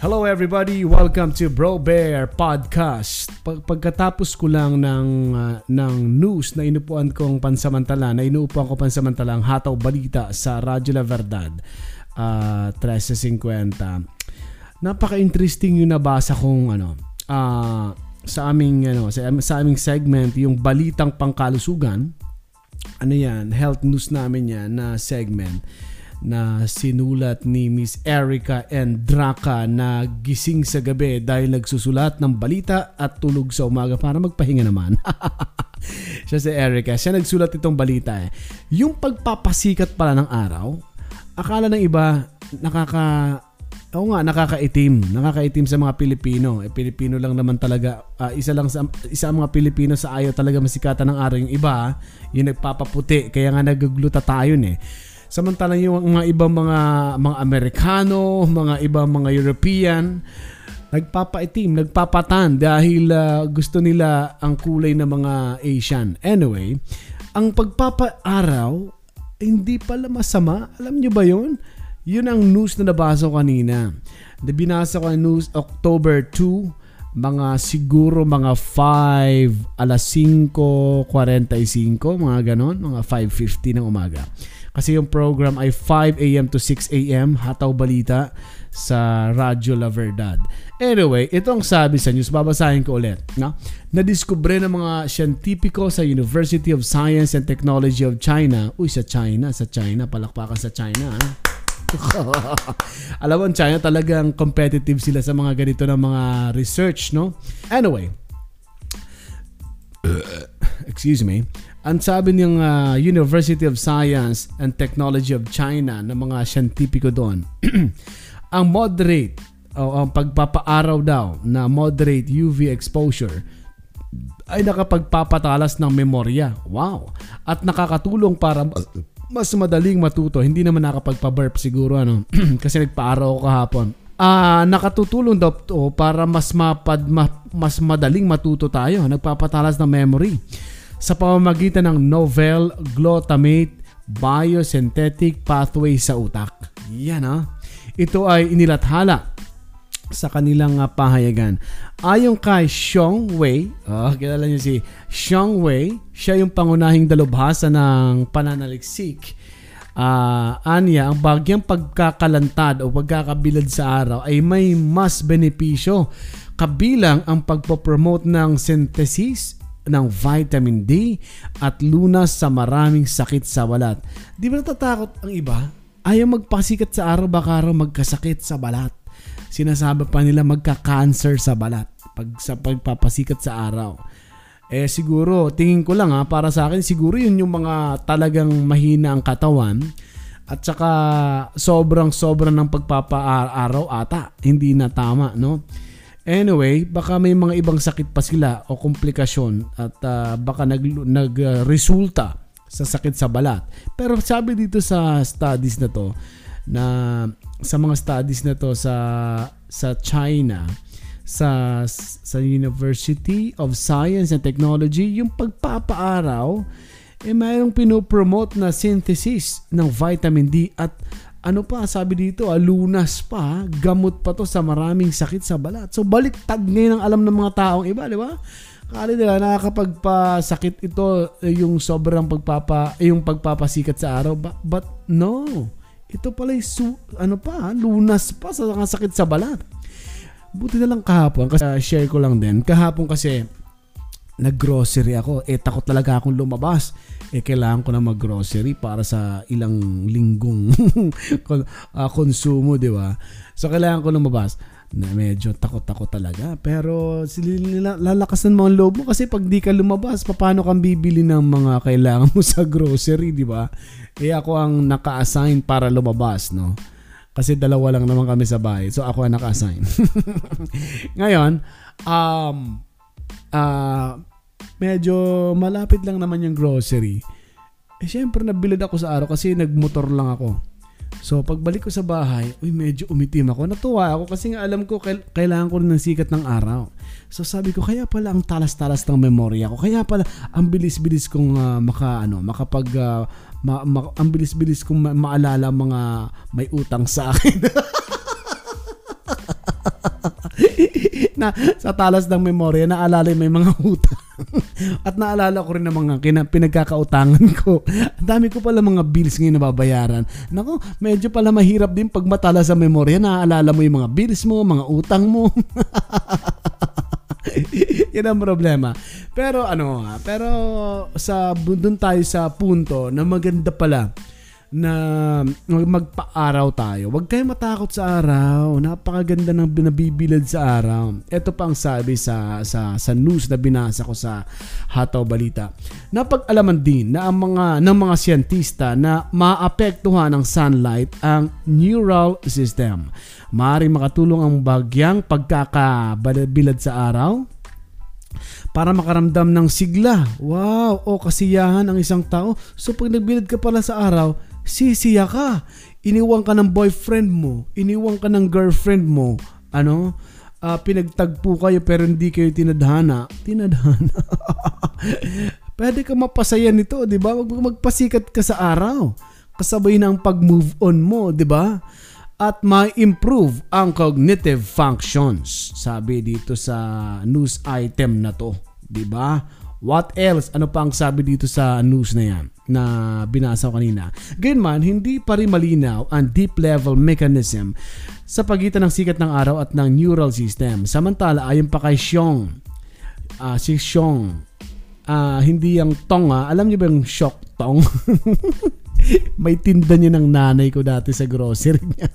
Hello everybody, welcome to Bro Bear Podcast. Pag pagkatapos ko lang ng uh, ng news na inupuan kong pansamantala, na inuupuan ko pansamantalang hataw balita sa Radyo La Verdad uh, 1350. Napaka-interesting yung nabasa kong ano uh, sa aming ano sa, sa aming segment yung balitang pangkalusugan. Ano yan, health news namin yan na segment na sinulat ni Miss Erica and Draka na gising sa gabi dahil nagsusulat ng balita at tulog sa umaga para magpahinga naman. siya si Erica. Siya nagsulat itong balita eh. Yung pagpapasikat pala ng araw, akala ng iba nakaka Oo nga, nakakaitim. Nakakaitim sa mga Pilipino. Eh, Pilipino lang naman talaga. Uh, isa lang sa, isa mga Pilipino sa ayaw talaga masikatan ng araw. Yung iba, yung nagpapaputi. Kaya nga nagglutatayon eh. Samantalang yung mga ibang mga mga Amerikano, mga ibang mga European, nagpapaitim, nagpapatan dahil uh, gusto nila ang kulay ng mga Asian. Anyway, ang pagpapaaraw hindi pala masama. Alam nyo ba yon? Yun ang news na nabasa ko kanina. Binasa ko ang news October 2, mga siguro mga 5, alas 5.45, mga ganon, mga 5.50 ng umaga. Kasi yung program ay 5 a.m. to 6 a.m. Hataw Balita sa Radyo La Verdad. Anyway, ito ang sabi sa news. Babasahin ko ulit. No? Nadiskubre ng mga siyentipiko sa University of Science and Technology of China. Uy, sa China. Sa China. Palakpakan sa China. Ha? Alam mo, China talagang competitive sila sa mga ganito ng mga research, no? Anyway, excuse me, ang sabi ng uh, University of Science and Technology of China ng mga siyentipiko doon, ang moderate o ang pagpapaaraw daw na moderate UV exposure ay nakapagpapatalas ng memorya. Wow! At nakakatulong para mas madaling matuto. Hindi naman nakapagpa-burp siguro ano kasi nagpaaraw ako kahapon. Ah, uh, nakatutulong daw to para mas mapad ma, mas madaling matuto tayo. Nagpapatalas ng memory sa pamamagitan ng novel glutamate biosynthetic pathway sa utak. Yan ha. Ah. Ito ay inilathala sa kanilang uh, pahayagan. Ayon kay Xiong Wei, oh, kilala niyo si Xiong Wei, siya yung pangunahing dalubhasa ng pananaliksik. Uh, anya, ang bagyang pagkakalantad o pagkakabilad sa araw ay may mas benepisyo kabilang ang pagpopromote ng synthesis ng vitamin D at lunas sa maraming sakit sa balat. Di ba natatakot ang iba? Ayaw magpasikat sa araw baka araw magkasakit sa balat. Sinasabi pa nila magka-cancer sa balat pag sa pagpapasikat sa araw. Eh siguro, tingin ko lang ha, para sa akin siguro yun yung mga talagang mahina ang katawan at saka sobrang sobrang ng pagpapaaraw ata. Hindi na tama, no? Anyway, baka may mga ibang sakit pa sila o komplikasyon at uh, baka nag nagresulta uh, sa sakit sa balat. Pero sabi dito sa studies na to na sa mga studies na to sa sa China sa sa University of Science and Technology yung pagpapaaraw eh mayroong pinopromote na synthesis ng vitamin D at ano pa, sabi dito, ah, lunas pa, gamot pa to sa maraming sakit sa balat. So baliktad ngayon ang alam ng mga taong iba, di ba? Kali nila nakakapagpasakit ito eh, yung sobrang pagpapa eh, yung pagpapasikat sa araw. But, but no. Ito pala yung su, ano pa, lunas pa sa sakit sa balat. Buti na lang kahapon kasi uh, share ko lang din. Kahapon kasi naggrocery ako. Eh takot talaga akong lumabas eh kailangan ko na mag-grocery para sa ilang linggong uh, konsumo, di ba? So kailangan ko lumabas na medyo takot-takot talaga. Pero lalakasan mo ang loob mo kasi pag di ka lumabas, paano kang bibili ng mga kailangan mo sa grocery, di ba? Eh ako ang naka-assign para lumabas, no? Kasi dalawa lang naman kami sa bahay. So ako ang naka-assign. Ngayon, um, uh, medyo malapit lang naman yung grocery. Eh syempre nabilad ako sa araw kasi nagmotor lang ako. So pagbalik ko sa bahay, uy medyo umitim ako. Natuwa ako kasi nga alam ko kailangan ko ng sikat ng araw. So sabi ko kaya pala ang talas-talas ng memorya ko. Kaya pala ang bilis-bilis kong uh, maka ano, makapag uh, ma, ma, ang bilis-bilis kong ma- maalala mga may utang sa akin. na sa talas ng memorya, naalala may mga utang. At naalala ko rin ng mga kina, pinagkakautangan ko. Ang dami ko pala mga bills ngayon na babayaran. Nako, medyo pala mahirap din pag matala sa memorya, naaalala mo yung mga bills mo, mga utang mo. Yan ang problema. Pero ano, pero sa doon tayo sa punto na maganda pala na magpa-araw tayo. Huwag kayong matakot sa araw. Napakaganda ng binabibilad sa araw. Ito pa ang sabi sa, sa, sa news na binasa ko sa Hataw Balita. Napag-alaman din na ang mga, ng mga siyentista na maapektuhan ng sunlight ang neural system. Maaring makatulong ang bagyang pagkakabilad sa araw para makaramdam ng sigla. Wow! O kasiyahan ang isang tao. So pag nagbilad ka pala sa araw, sisiya ka. Iniwan ka ng boyfriend mo, iniwan ka ng girlfriend mo, ano? Uh, pinagtagpo kayo pero hindi kayo tinadhana. Tinadhana. Pwede ka mapasaya nito, 'di ba? Magpasikat ka sa araw. Kasabay ng pag-move on mo, 'di ba? At ma-improve ang cognitive functions. Sabi dito sa news item na 'to, 'di ba? What else? Ano pa ang sabi dito sa news na yan na binasa ko kanina? Gayunman, hindi pa rin malinaw ang deep level mechanism sa pagitan ng sikat ng araw at ng neural system. Samantala, ayon pa kay Xiong, uh, si Xiong, uh, hindi yung tong ha. Alam niyo ba yung shock tong? May tinda niya ng nanay ko dati sa grocery niya.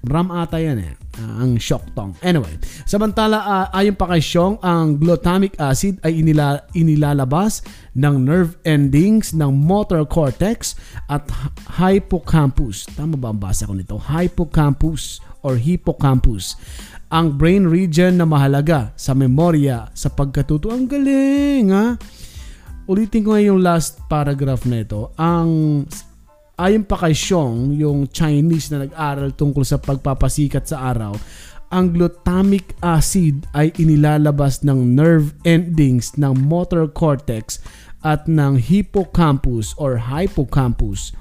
Ram ata yan eh. Uh, ang shock tong. Anyway, samantala uh, ayon pa kay Xiong, ang glutamic acid ay inila, inilalabas ng nerve endings ng motor cortex at hippocampus. Tama ba ang basa ko nito? Hippocampus or hippocampus ang brain region na mahalaga sa memorya sa pagkatuto. Ang galing ha? Ulitin ko nga yung last paragraph na ito. Ang ayon pa kay Xiong, yung Chinese na nag-aral tungkol sa pagpapasikat sa araw, ang glutamic acid ay inilalabas ng nerve endings ng motor cortex at ng hippocampus or hippocampus.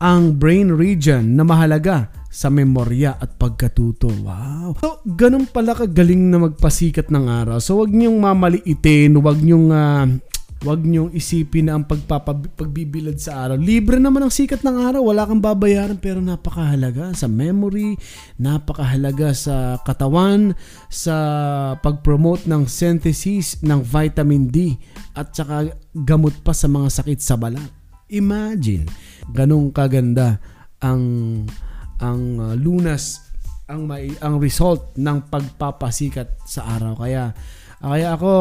Ang brain region na mahalaga sa memorya at pagkatuto. Wow. So, ganun pala kagaling na magpasikat ng araw. So, wag niyong mamaliitin, wag niyong uh, Huwag niyong isipin na ang pagpapagbibilad sa araw. Libre naman ang sikat ng araw. Wala kang babayaran pero napakahalaga sa memory, napakahalaga sa katawan, sa pag-promote ng synthesis ng vitamin D at saka gamot pa sa mga sakit sa balat. Imagine, ganong kaganda ang ang uh, lunas ang may ang result ng pagpapasikat sa araw. Kaya kaya ako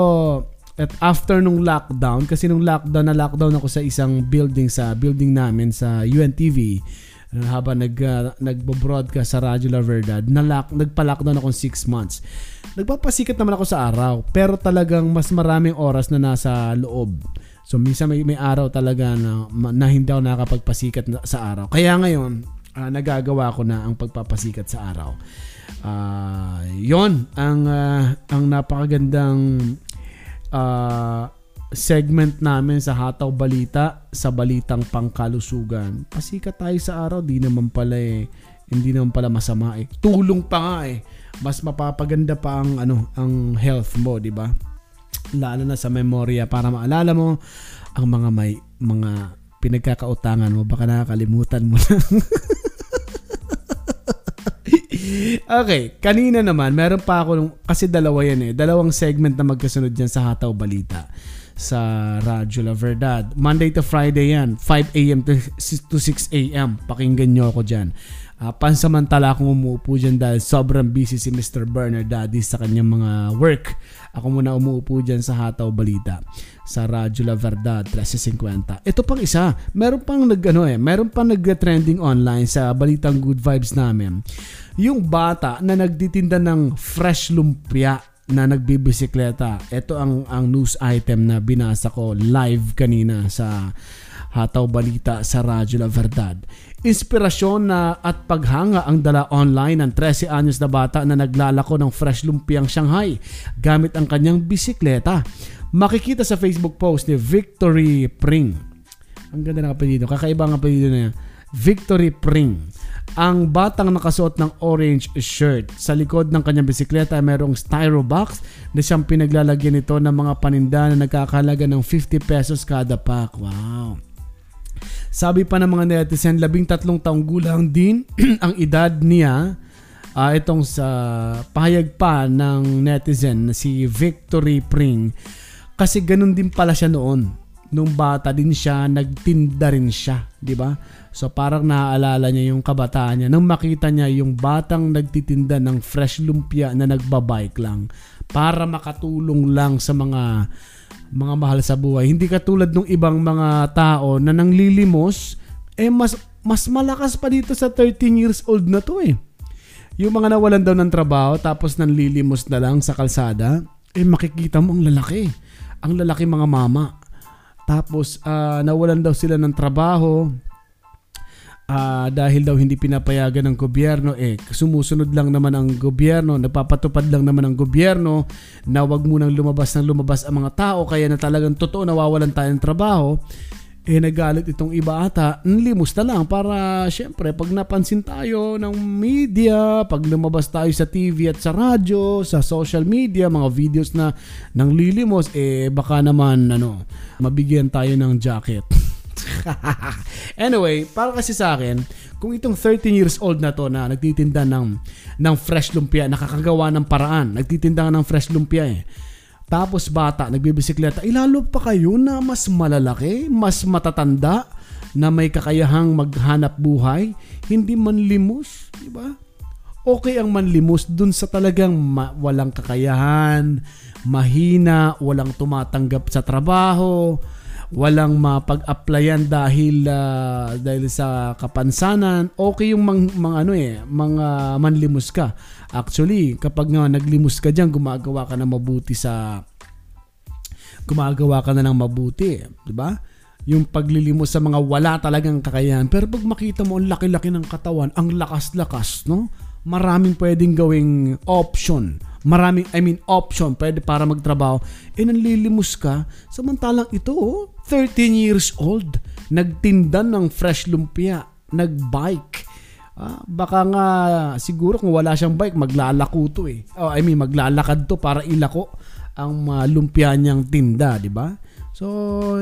at after nung lockdown, kasi nung lockdown na lockdown ako sa isang building sa building namin sa UNTV uh, habang nag uh, nagbo-broadcast sa Radyo La Verdad, na lock, nagpa-lockdown ako 6 months. Nagpapasikat naman ako sa araw, pero talagang mas maraming oras na nasa loob. So minsan may, may araw talaga na, na hindi ako nakakapagpasikat sa araw. Kaya ngayon, uh, nagagawa ko na ang pagpapasikat sa araw. Uh, yon ang uh, ang napakagandang uh, segment namin sa Hataw Balita sa Balitang Pangkalusugan. Pasikat tayo sa araw, di naman pala eh, hindi naman pala masama eh. Tulong pa nga eh. Mas mapapaganda pa ang ano, ang health mo, di ba? Lalo na sa memorya para maalala mo ang mga may mga pinagkakautangan mo baka nakakalimutan mo na. okay, kanina naman, meron pa ako, kasi dalawa yan eh, dalawang segment na magkasunod yan sa Hataw Balita sa Radyo La Verdad. Monday to Friday yan, 5 a.m. to, 6 a.m. Pakinggan nyo ako dyan. Uh, pansamantala akong umuupo dyan dahil sobrang busy si Mr. Bernard Daddy sa kanyang mga work. Ako muna umuupo dyan sa Hataw Balita sa Radyo La Verdad 1350. Ito pang isa, meron pang nag ano eh, meron pang nag-trending online sa Balitang Good Vibes namin. Yung bata na nagtitinda ng fresh lumpia na nagbibisikleta. Ito ang ang news item na binasa ko live kanina sa Hataw Balita sa Radyo La Verdad. Inspirasyon na at paghanga ang dala online ng 13 anyos na bata na naglalako ng fresh lumpiang Shanghai gamit ang kanyang bisikleta. Makikita sa Facebook post ni Victory Pring. Ang ganda ng apelido. Kakaiba ang apelido na yan. Victory Pring. Ang batang nakasuot ng orange shirt. Sa likod ng kanyang bisikleta ay mayroong styro box na siyang pinaglalagyan nito ng mga paninda na nagkakalaga ng 50 pesos kada pack. Wow. Sabi pa ng mga netizen, labing tatlong taong gulang din ang edad niya. Uh, itong sa pahayag pa ng netizen na si Victory Pring. Kasi ganun din pala siya noon. Nung bata din siya, nagtinda rin siya, di ba? So parang naaalala niya yung kabataan niya nang makita niya yung batang nagtitinda ng fresh lumpia na nagbabike lang para makatulong lang sa mga mga mahal sa buhay. Hindi katulad ng ibang mga tao na nanglilimos, eh mas mas malakas pa dito sa 13 years old na to eh. Yung mga nawalan daw ng trabaho tapos nanlilimos na lang sa kalsada, eh makikita mo ang lalaki. Ang lalaki mga mama. Tapos uh, nawalan daw sila ng trabaho, uh, dahil daw hindi pinapayagan ng gobyerno eh sumusunod lang naman ang gobyerno nagpapatupad lang naman ang gobyerno na wag munang lumabas ng lumabas ang mga tao kaya na talagang totoo nawawalan tayo ng trabaho eh nagalit itong iba ata, limos na lang para syempre pag napansin tayo ng media, pag lumabas tayo sa TV at sa radyo, sa social media, mga videos na nang lilimos, eh baka naman ano, mabigyan tayo ng jacket. anyway, para kasi sa akin, kung itong 13 years old na to na nagtitinda ng, ng fresh lumpia, nakakagawa ng paraan, nagtitinda ng fresh lumpia eh. Tapos bata, nagbibisikleta, ilalo pa kayo na mas malalaki, mas matatanda, na may kakayahang maghanap buhay, hindi manlimos, di ba? Okay ang manlimos dun sa talagang ma- walang kakayahan, mahina, walang tumatanggap sa trabaho, walang mapag-applyan dahil uh, dahil sa kapansanan. Okay yung mang, mga ano eh mga manlimos ka actually kapag nga naglimos ka diyan gumagawa ka na mabuti sa gumagawa ka na ng mabuti di ba? Yung paglilimos sa mga wala talagang kakayahan. Pero pag makita mo ang laki-laki ng katawan ang lakas-lakas no? Maraming pwedeng gawing option. Maraming, I mean, option pwede para magtrabaho, eh nanlilimos ka, samantalang ito, oh, 13 years old, nagtinda ng fresh lumpia, nagbike. Ah, baka nga siguro kung wala siyang bike, maglalako to eh. Oh, I mean, maglalakad to para ilako ang uh, lumpia niyang tinda, di ba? So,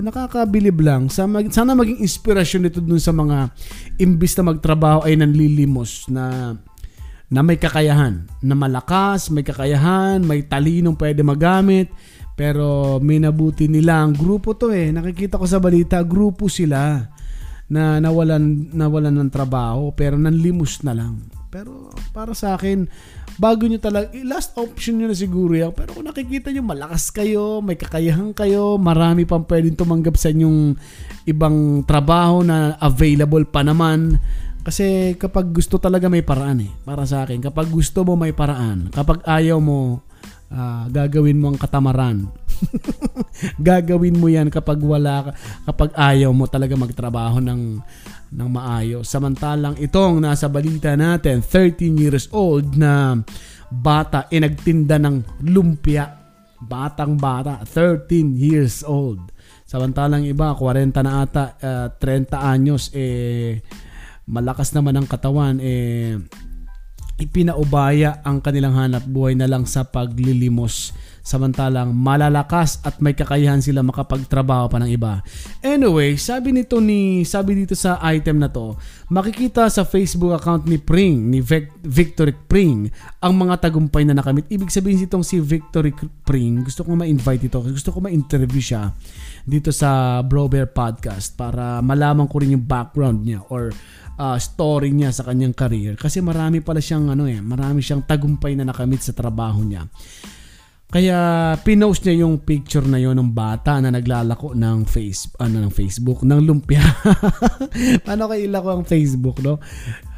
nakakabilib lang. Sa mag, sana maging inspirasyon ito dun sa mga imbis na magtrabaho ay nanlilimos na na may kakayahan, na malakas, may kakayahan, may talinong pwede magamit, pero minabuti nila ang grupo to eh. Nakikita ko sa balita, grupo sila na nawalan nawalan ng trabaho pero nanlimos na lang. Pero para sa akin, bago nyo talaga, last option nyo na siguro yan. Pero kung nakikita nyo, malakas kayo, may kakayahan kayo, marami pang pwedeng tumanggap sa inyong ibang trabaho na available pa naman kasi kapag gusto talaga may paraan eh. Para sa akin, kapag gusto mo may paraan. Kapag ayaw mo, uh, gagawin mo ang katamaran. gagawin mo yan kapag wala kapag ayaw mo talaga magtrabaho ng ng maayos. Samantalang itong nasa balita natin, 13 years old na bata e nagtinda ng lumpia. Batang bata, 13 years old. Samantalang iba, 40 na ata, uh, ah, 30 anyos, eh, malakas naman ang katawan, eh, ipinaubaya ang kanilang hanap buhay na lang sa paglilimos samantalang malalakas at may kakayahan sila makapagtrabaho pa ng iba. Anyway, sabi nito ni sabi dito sa item na to, makikita sa Facebook account ni Pring, ni Vic, Victory Pring, ang mga tagumpay na nakamit. Ibig sabihin itong si Victory Pring, gusto ko ma-invite ito, gusto ko ma-interview siya dito sa Bro Bear Podcast para malaman ko rin yung background niya or uh, story niya sa kanyang career kasi marami pala siyang ano eh, marami siyang tagumpay na nakamit sa trabaho niya. Kaya pinost niya yung picture na yon ng bata na naglalako ng face ano ng Facebook ng lumpia. Paano kay ilako ang Facebook no?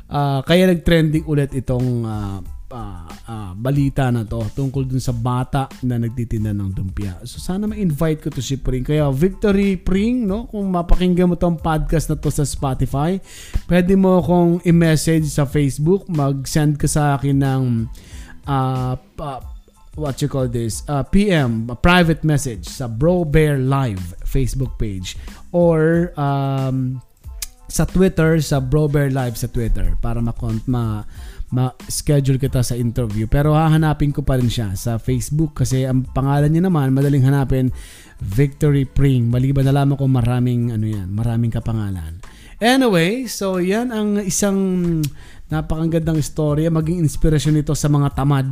Uh, kaya nag-trending ulit itong uh, uh, uh, balita na to tungkol dun sa bata na nagtitinda ng dumpia. So sana ma-invite ko to si Pring. Kaya Victory Pring, no? Kung mapakinggan mo tong podcast na to sa Spotify, pwede mo akong i-message sa Facebook, mag-send ka sa akin ng uh, uh, what you call this, uh, PM, a private message sa Bro Bear Live Facebook page or um, sa Twitter, sa Bro Bear Live sa Twitter para ma, ma ma-schedule kita sa interview. Pero hahanapin ko pa rin siya sa Facebook kasi ang pangalan niya naman, madaling hanapin, Victory Pring. Maliban na lamang kung maraming, ano yan, maraming kapangalan. Anyway, so yan ang isang napakagandang istorya, maging inspirasyon nito sa mga tamad.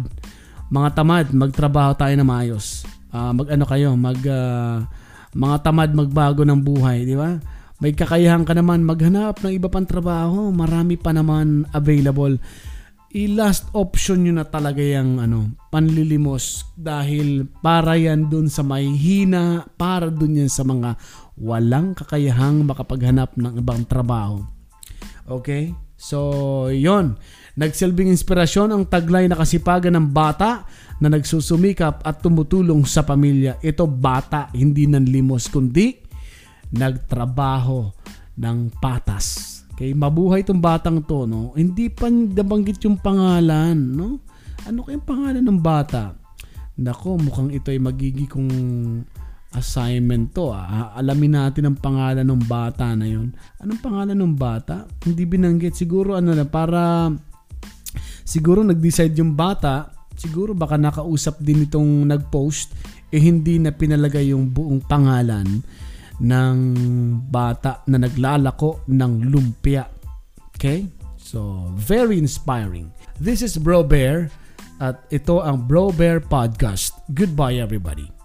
Mga tamad, magtrabaho tayo na maayos. Uh, mag ano kayo, mag uh, mga tamad magbago ng buhay, di ba? May kakayahan ka naman maghanap ng iba pang trabaho, marami pa naman available i-last option nyo na talaga yung ano, panlilimos dahil para yan dun sa may hina, para dun yan sa mga walang kakayahang makapaghanap ng ibang trabaho. Okay? So, yon Nagsilbing inspirasyon ang taglay na kasipagan ng bata na nagsusumikap at tumutulong sa pamilya. Ito bata, hindi ng limos, kundi nagtrabaho ng patas. Kay mabuhay tong batang to, no? Hindi pa nabanggit yung pangalan, no? Ano kayong pangalan ng bata? Nako, mukhang ito ay magiging kong assignment to. Ah. Alamin natin ang pangalan ng bata na yun. Anong pangalan ng bata? Hindi binanggit. Siguro ano na, para siguro nag-decide yung bata, siguro baka nakausap din itong nag-post, eh hindi na pinalagay yung buong pangalan ng bata na naglalako ng lumpia. Okay? So, very inspiring. This is Bro Bear at ito ang Bro Bear Podcast. Goodbye everybody.